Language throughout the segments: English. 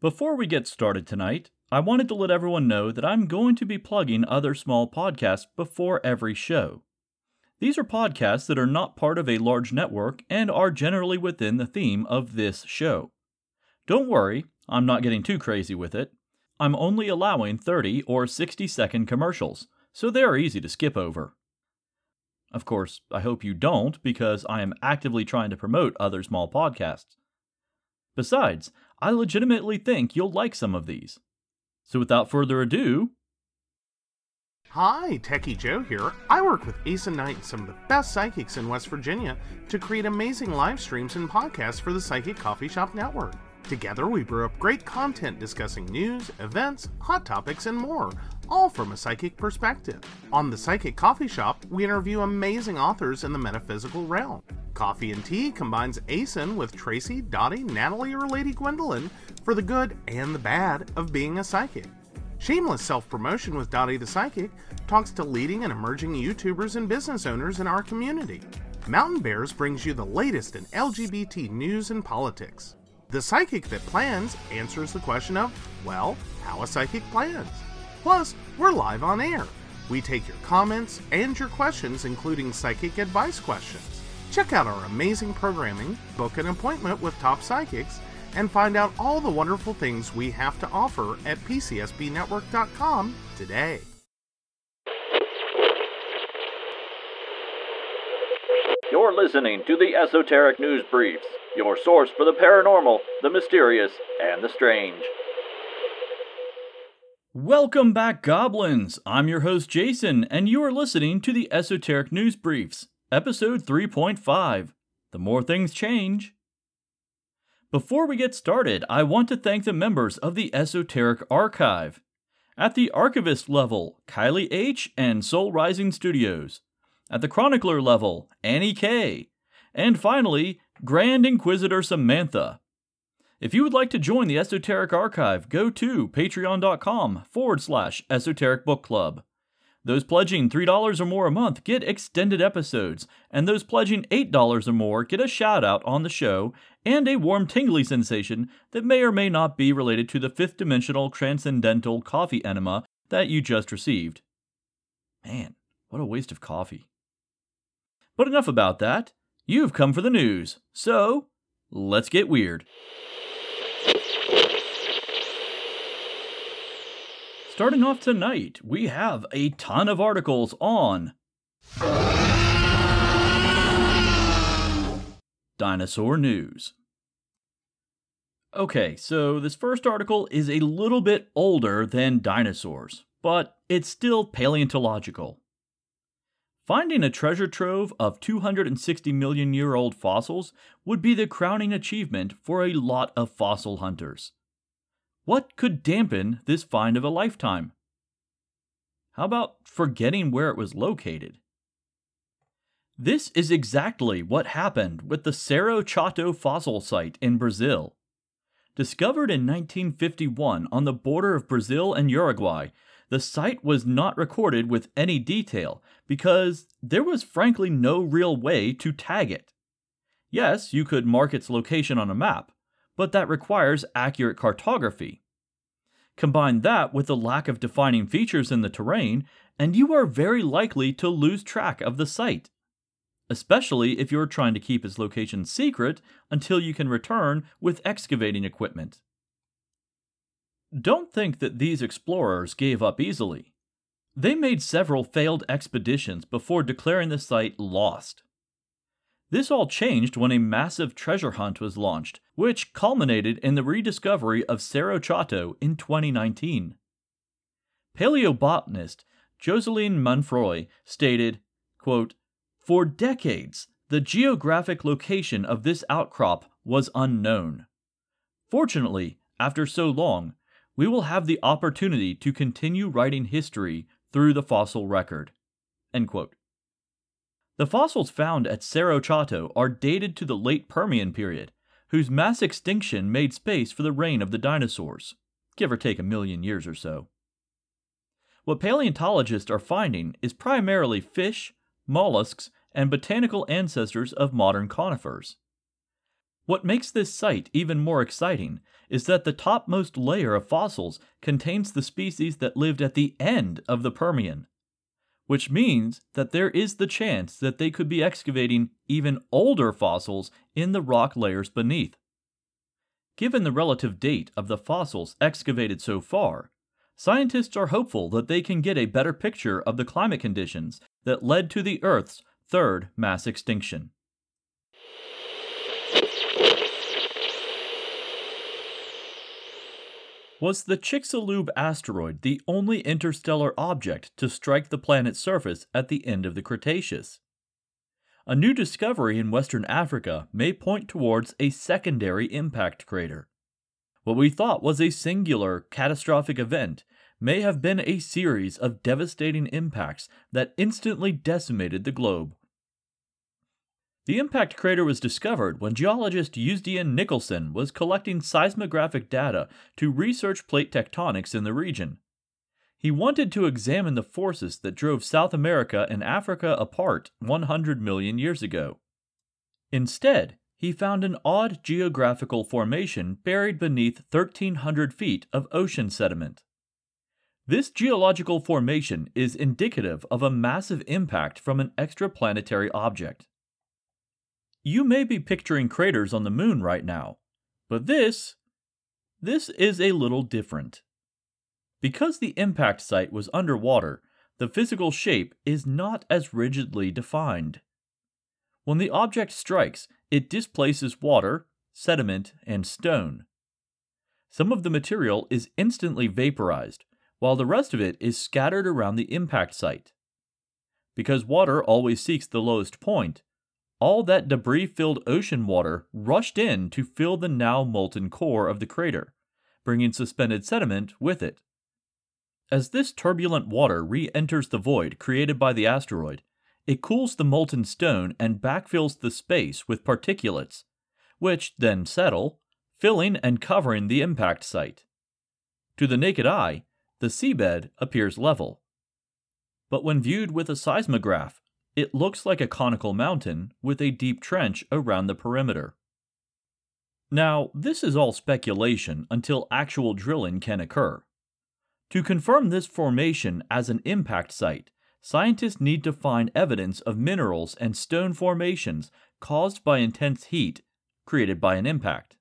Before we get started tonight, I wanted to let everyone know that I'm going to be plugging other small podcasts before every show. These are podcasts that are not part of a large network and are generally within the theme of this show. Don't worry, I'm not getting too crazy with it. I'm only allowing 30 or 60 second commercials, so they are easy to skip over. Of course, I hope you don't, because I am actively trying to promote other small podcasts. Besides, I legitimately think you'll like some of these. So without further ado, Hi, Techie Joe here. I work with Knight and some of the best psychics in West Virginia to create amazing live streams and podcasts for the Psychic Coffee Shop Network. Together, we brew up great content discussing news, events, hot topics, and more, all from a psychic perspective. On the Psychic Coffee Shop, we interview amazing authors in the metaphysical realm. Coffee and Tea combines Asen with Tracy, Dottie, Natalie, or Lady Gwendolyn for the good and the bad of being a psychic. Shameless Self Promotion with Dottie the Psychic talks to leading and emerging YouTubers and business owners in our community. Mountain Bears brings you the latest in LGBT news and politics. The Psychic That Plans answers the question of, well, how a psychic plans. Plus, we're live on air. We take your comments and your questions, including psychic advice questions. Check out our amazing programming, book an appointment with top psychics, and find out all the wonderful things we have to offer at PCSBNetwork.com today. You're listening to the Esoteric News Briefs, your source for the paranormal, the mysterious, and the strange. Welcome back, Goblins! I'm your host, Jason, and you are listening to the Esoteric News Briefs, episode 3.5 The More Things Change. Before we get started, I want to thank the members of the Esoteric Archive. At the Archivist level, Kylie H. and Soul Rising Studios. At the Chronicler level, Annie K. And finally, Grand Inquisitor Samantha. If you would like to join the Esoteric Archive, go to patreon.com forward slash esoteric book club. Those pledging $3 or more a month get extended episodes, and those pledging $8 or more get a shout out on the show and a warm tingly sensation that may or may not be related to the fifth dimensional transcendental coffee enema that you just received. Man, what a waste of coffee. But enough about that. You've come for the news, so let's get weird. Starting off tonight, we have a ton of articles on dinosaur news. Okay, so this first article is a little bit older than dinosaurs, but it's still paleontological. Finding a treasure trove of 260 million year old fossils would be the crowning achievement for a lot of fossil hunters. What could dampen this find of a lifetime? How about forgetting where it was located? This is exactly what happened with the Cerro Chato fossil site in Brazil. Discovered in 1951 on the border of Brazil and Uruguay, the site was not recorded with any detail because there was frankly no real way to tag it. Yes, you could mark its location on a map, but that requires accurate cartography. Combine that with the lack of defining features in the terrain, and you are very likely to lose track of the site, especially if you're trying to keep its location secret until you can return with excavating equipment. Don't think that these explorers gave up easily. They made several failed expeditions before declaring the site lost. This all changed when a massive treasure hunt was launched, which culminated in the rediscovery of Cerro Chato in 2019. Paleobotanist Joseline Manfroi stated, quote, For decades, the geographic location of this outcrop was unknown. Fortunately, after so long, we will have the opportunity to continue writing history through the fossil record. The fossils found at Cerro Chato are dated to the late Permian period, whose mass extinction made space for the reign of the dinosaurs, give or take a million years or so. What paleontologists are finding is primarily fish, mollusks, and botanical ancestors of modern conifers. What makes this site even more exciting is that the topmost layer of fossils contains the species that lived at the end of the Permian, which means that there is the chance that they could be excavating even older fossils in the rock layers beneath. Given the relative date of the fossils excavated so far, scientists are hopeful that they can get a better picture of the climate conditions that led to the Earth's third mass extinction. Was the Chicxulub asteroid the only interstellar object to strike the planet's surface at the end of the Cretaceous? A new discovery in Western Africa may point towards a secondary impact crater. What we thought was a singular, catastrophic event may have been a series of devastating impacts that instantly decimated the globe. The impact crater was discovered when geologist Uisdean Nicholson was collecting seismographic data to research plate tectonics in the region. He wanted to examine the forces that drove South America and Africa apart 100 million years ago. Instead, he found an odd geographical formation buried beneath 1,300 feet of ocean sediment. This geological formation is indicative of a massive impact from an extraplanetary object. You may be picturing craters on the moon right now, but this, this is a little different. Because the impact site was underwater, the physical shape is not as rigidly defined. When the object strikes, it displaces water, sediment, and stone. Some of the material is instantly vaporized, while the rest of it is scattered around the impact site. Because water always seeks the lowest point, all that debris filled ocean water rushed in to fill the now molten core of the crater, bringing suspended sediment with it. As this turbulent water re enters the void created by the asteroid, it cools the molten stone and backfills the space with particulates, which then settle, filling and covering the impact site. To the naked eye, the seabed appears level. But when viewed with a seismograph, it looks like a conical mountain with a deep trench around the perimeter. Now, this is all speculation until actual drilling can occur. To confirm this formation as an impact site, scientists need to find evidence of minerals and stone formations caused by intense heat created by an impact.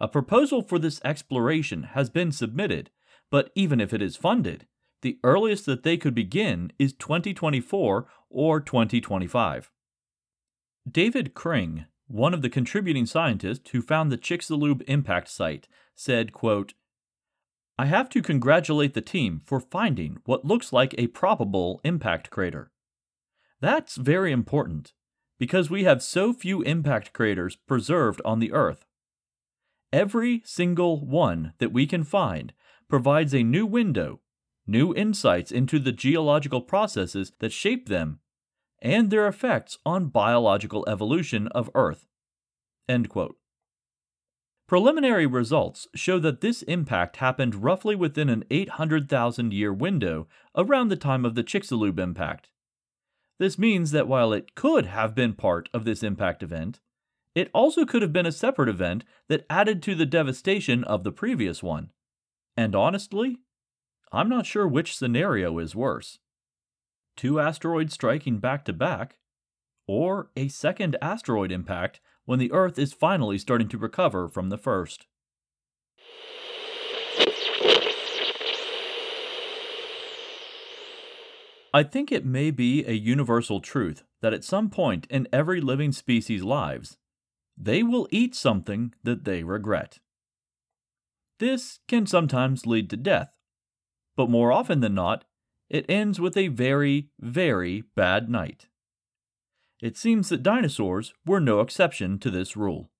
A proposal for this exploration has been submitted, but even if it is funded, the earliest that they could begin is 2024 or 2025. David Kring, one of the contributing scientists who found the Chicxulub impact site, said, quote, I have to congratulate the team for finding what looks like a probable impact crater. That's very important, because we have so few impact craters preserved on the Earth. Every single one that we can find provides a new window new insights into the geological processes that shape them and their effects on biological evolution of Earth. Preliminary results show that this impact happened roughly within an 800,000 year window around the time of the Chicxulub impact. This means that while it could have been part of this impact event, it also could have been a separate event that added to the devastation of the previous one. And honestly, I'm not sure which scenario is worse. Two asteroids striking back to back, or a second asteroid impact when the Earth is finally starting to recover from the first. I think it may be a universal truth that at some point in every living species' lives, they will eat something that they regret. This can sometimes lead to death, but more often than not, it ends with a very, very bad night. It seems that dinosaurs were no exception to this rule.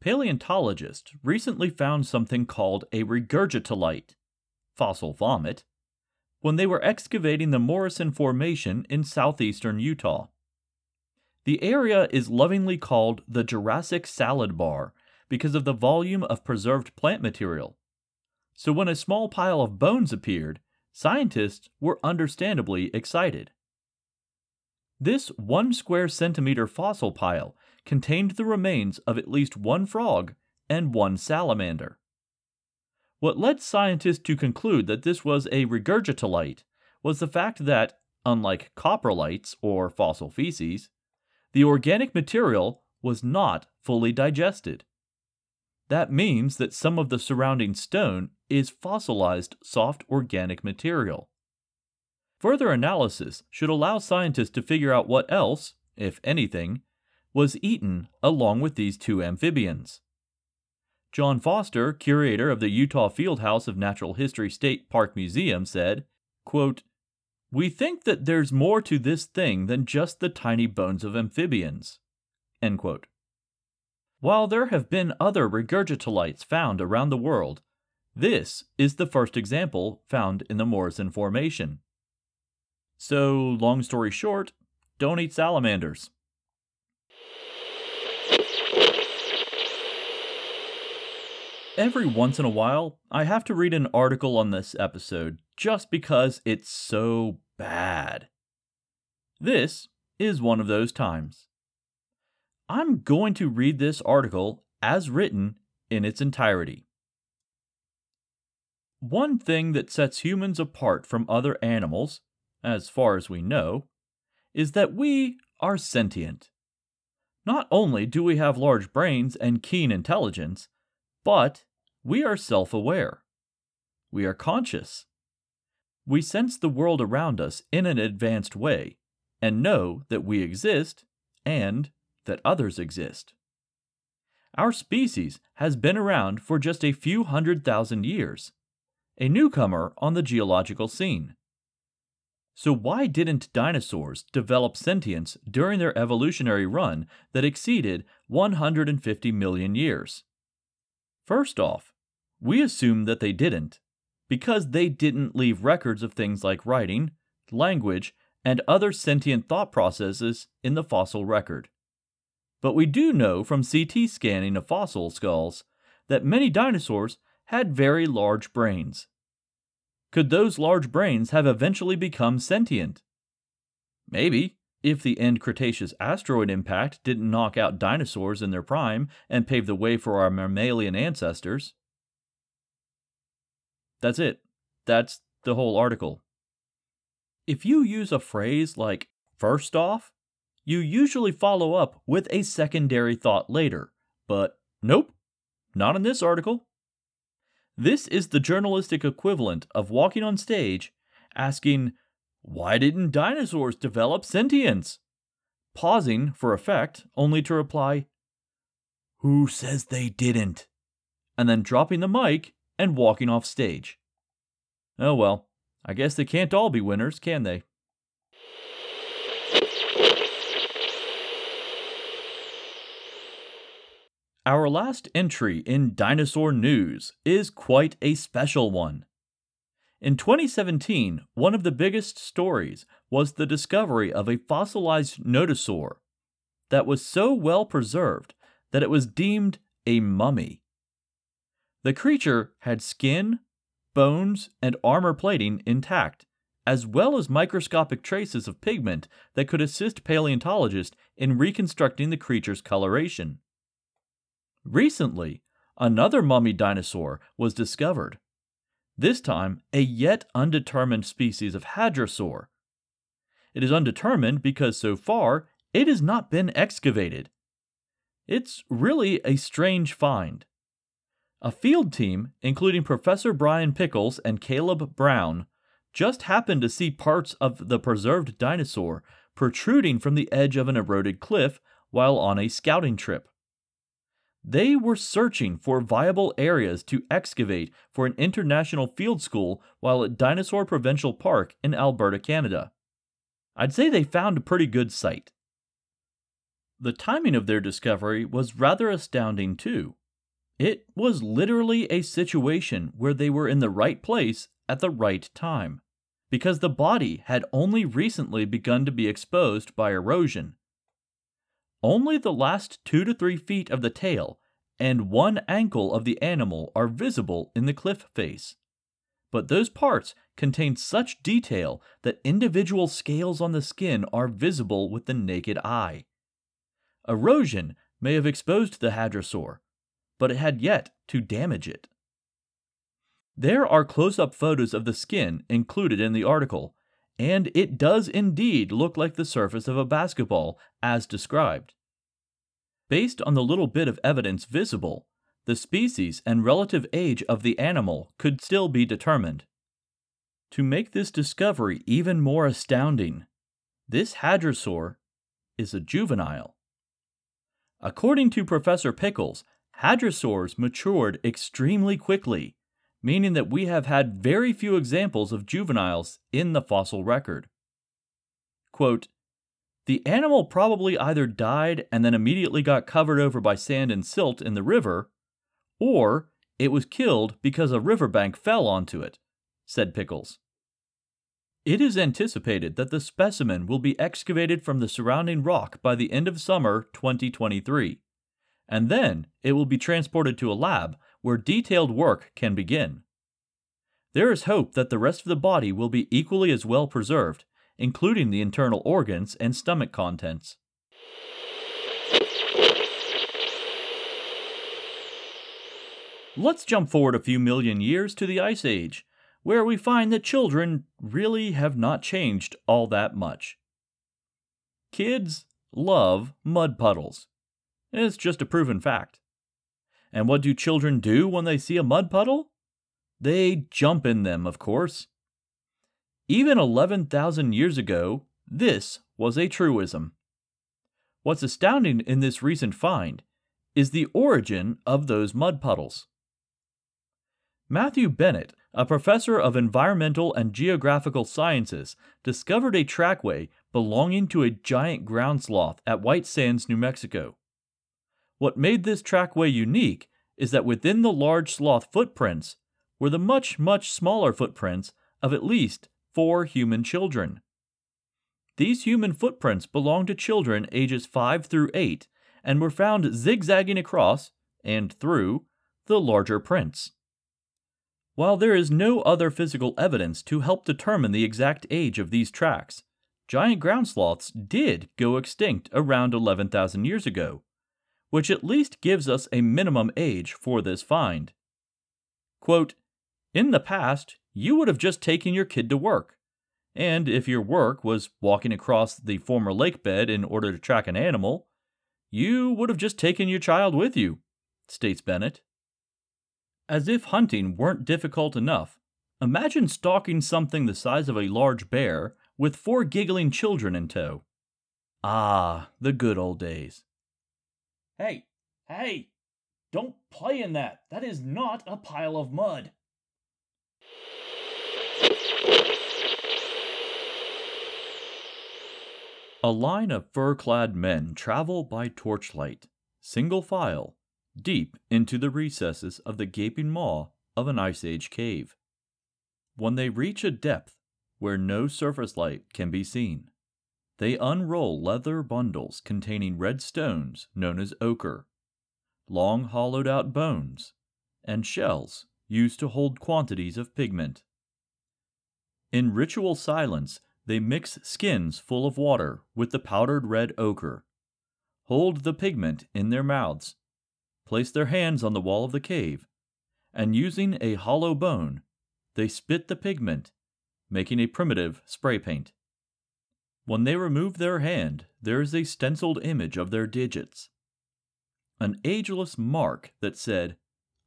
Paleontologists recently found something called a regurgitolite, fossil vomit, when they were excavating the Morrison Formation in southeastern Utah. The area is lovingly called the Jurassic Salad Bar because of the volume of preserved plant material so when a small pile of bones appeared, scientists were understandably excited. This one square centimeter fossil pile contained the remains of at least one frog and one salamander. What led scientists to conclude that this was a regurgitolite was the fact that, unlike coprolites or fossil feces, the organic material was not fully digested. That means that some of the surrounding stone is fossilized soft organic material. Further analysis should allow scientists to figure out what else, if anything, was eaten along with these two amphibians. John Foster, curator of the Utah Fieldhouse of Natural History State Park Museum, said, quote, We think that there's more to this thing than just the tiny bones of amphibians. End quote. While there have been other regurgitolites found around the world, this is the first example found in the Morrison Formation. So, long story short, don't eat salamanders. Every once in a while, I have to read an article on this episode just because it's so bad. This is one of those times. I'm going to read this article as written in its entirety. One thing that sets humans apart from other animals, as far as we know, is that we are sentient. Not only do we have large brains and keen intelligence, but we are self aware. We are conscious. We sense the world around us in an advanced way and know that we exist and that others exist. Our species has been around for just a few hundred thousand years, a newcomer on the geological scene. So, why didn't dinosaurs develop sentience during their evolutionary run that exceeded 150 million years? First off, we assume that they didn't, because they didn't leave records of things like writing, language, and other sentient thought processes in the fossil record. But we do know from CT scanning of fossil skulls that many dinosaurs had very large brains. Could those large brains have eventually become sentient? Maybe, if the end Cretaceous asteroid impact didn't knock out dinosaurs in their prime and pave the way for our mammalian ancestors. That's it. That's the whole article. If you use a phrase like first off, you usually follow up with a secondary thought later, but nope, not in this article. This is the journalistic equivalent of walking on stage asking, why didn't dinosaurs develop sentience? Pausing for effect, only to reply, Who says they didn't? And then dropping the mic and walking off stage. Oh well, I guess they can't all be winners, can they? Our last entry in dinosaur news is quite a special one. In 2017, one of the biggest stories was the discovery of a fossilized nodosaur that was so well preserved that it was deemed a mummy. The creature had skin, bones, and armor plating intact, as well as microscopic traces of pigment that could assist paleontologists in reconstructing the creature's coloration. Recently, another mummy dinosaur was discovered this time a yet undetermined species of hadrosaur. It is undetermined because so far it has not been excavated. It's really a strange find. A field team, including Professor Brian Pickles and Caleb Brown, just happened to see parts of the preserved dinosaur protruding from the edge of an eroded cliff while on a scouting trip. They were searching for viable areas to excavate for an international field school while at Dinosaur Provincial Park in Alberta, Canada. I'd say they found a pretty good site. The timing of their discovery was rather astounding, too. It was literally a situation where they were in the right place at the right time, because the body had only recently begun to be exposed by erosion only the last two to three feet of the tail and one ankle of the animal are visible in the cliff face. But those parts contain such detail that individual scales on the skin are visible with the naked eye. Erosion may have exposed the hadrosaur, but it had yet to damage it. There are close up photos of the skin included in the article, and it does indeed look like the surface of a basketball, as described. Based on the little bit of evidence visible, the species and relative age of the animal could still be determined. To make this discovery even more astounding, this hadrosaur is a juvenile. According to Professor Pickles, hadrosaurs matured extremely quickly, meaning that we have had very few examples of juveniles in the fossil record. Quote, the animal probably either died and then immediately got covered over by sand and silt in the river, or it was killed because a riverbank fell onto it, said Pickles. It is anticipated that the specimen will be excavated from the surrounding rock by the end of summer 2023, and then it will be transported to a lab where detailed work can begin. There is hope that the rest of the body will be equally as well preserved, including the internal organs and stomach contents. Let's jump forward a few million years to the Ice Age, where we find that children really have not changed all that much. Kids love mud puddles. It's just a proven fact. And what do children do when they see a mud puddle? They jump in them, of course. Even 11,000 years ago, this was a truism. What's astounding in this recent find is the origin of those mud puddles. Matthew Bennett, a professor of environmental and geographical sciences, discovered a trackway belonging to a giant ground sloth at White Sands, New Mexico. What made this trackway unique is that within the large sloth footprints were the much, much smaller footprints of at least four human children. These human footprints belonged to children ages 5 through 8 and were found zigzagging across and through the larger prints. While there is no other physical evidence to help determine the exact age of these tracks, giant ground sloths did go extinct around 11,000 years ago, which at least gives us a minimum age for this find. Quote, In the past, you would have just taken your kid to work. And if your work was walking across the former lake bed in order to track an animal, you would have just taken your child with you, states Bennett. As if hunting weren't difficult enough, imagine stalking something the size of a large bear with four giggling children in tow. Ah, the good old days. Hey, hey, don't play in that. That is not a pile of mud. A line of fur clad men travel by torchlight, single file, deep into the recesses of the gaping maw of an Ice Age cave. When they reach a depth where no surface light can be seen, they unroll leather bundles containing red stones known as ochre, long hollowed out bones, and shells used to hold quantities of pigment. In ritual silence, they mix skins full of water with the powdered red ochre, hold the pigment in their mouths, place their hands on the wall of the cave, and using a hollow bone, they spit the pigment, making a primitive spray paint. When they remove their hand, there is a stenciled image of their digits. An ageless mark that said,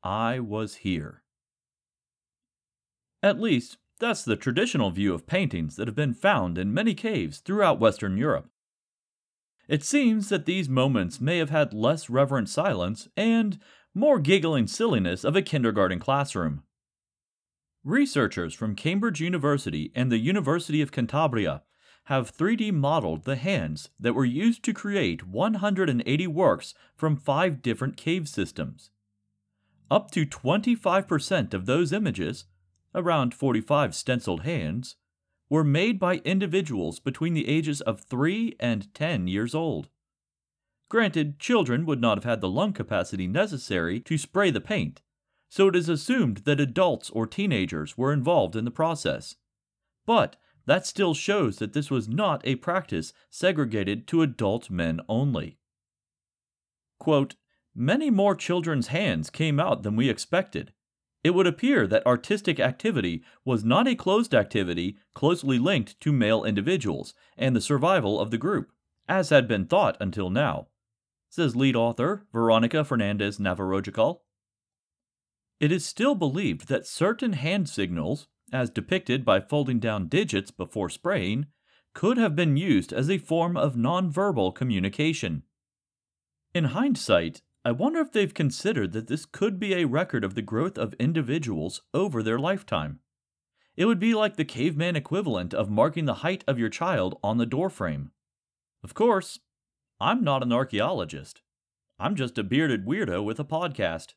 I was here. At least, that's the traditional view of paintings that have been found in many caves throughout Western Europe. It seems that these moments may have had less reverent silence and more giggling silliness of a kindergarten classroom. Researchers from Cambridge University and the University of Cantabria have 3D modeled the hands that were used to create 180 works from five different cave systems. Up to 25% of those images, around 45 stenciled hands, were made by individuals between the ages of 3 and 10 years old. Granted, children would not have had the lung capacity necessary to spray the paint, so it is assumed that adults or teenagers were involved in the process. But that still shows that this was not a practice segregated to adult men only. quote, Many more children's hands came out than we expected. It would appear that artistic activity was not a closed activity closely linked to male individuals and the survival of the group, as had been thought until now, says lead author Veronica Fernandez Navarrojcal. It is still believed that certain hand signals, as depicted by folding down digits before spraying, could have been used as a form of nonverbal communication. In hindsight, I wonder if they've considered that this could be a record of the growth of individuals over their lifetime. It would be like the caveman equivalent of marking the height of your child on the doorframe. Of course, I'm not an archaeologist. I'm just a bearded weirdo with a podcast.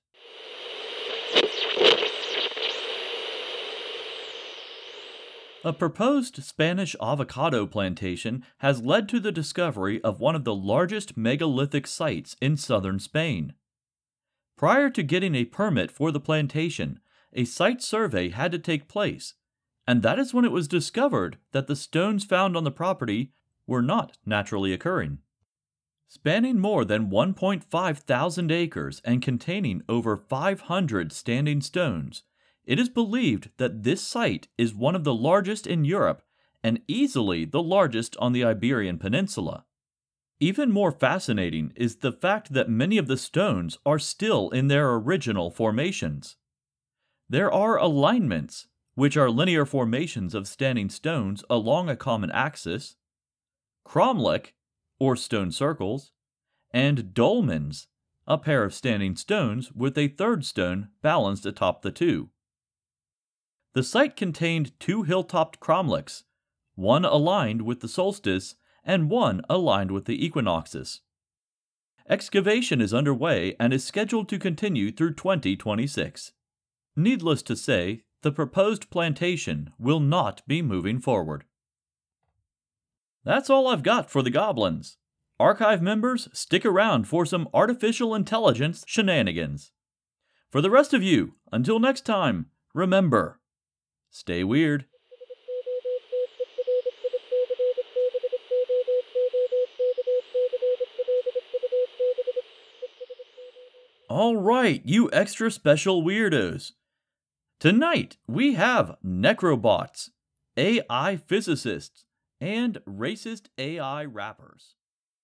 A proposed Spanish avocado plantation has led to the discovery of one of the largest megalithic sites in southern Spain. Prior to getting a permit for the plantation, a site survey had to take place, and that is when it was discovered that the stones found on the property were not naturally occurring. Spanning more than 1.5 thousand acres and containing over 500 standing stones, it is believed that this site is one of the largest in Europe and easily the largest on the Iberian Peninsula. Even more fascinating is the fact that many of the stones are still in their original formations. There are alignments, which are linear formations of standing stones along a common axis, cromlech, or stone circles, and dolmens, a pair of standing stones with a third stone balanced atop the two. The site contained two hilltopped cromlechs, one aligned with the solstice and one aligned with the equinoxes. Excavation is underway and is scheduled to continue through 2026. Needless to say, the proposed plantation will not be moving forward. That's all I've got for the goblins. Archive members, stick around for some artificial intelligence shenanigans. For the rest of you, until next time, remember Stay weird. All right, you extra special weirdos. Tonight we have necrobots, AI physicists, and racist AI rappers.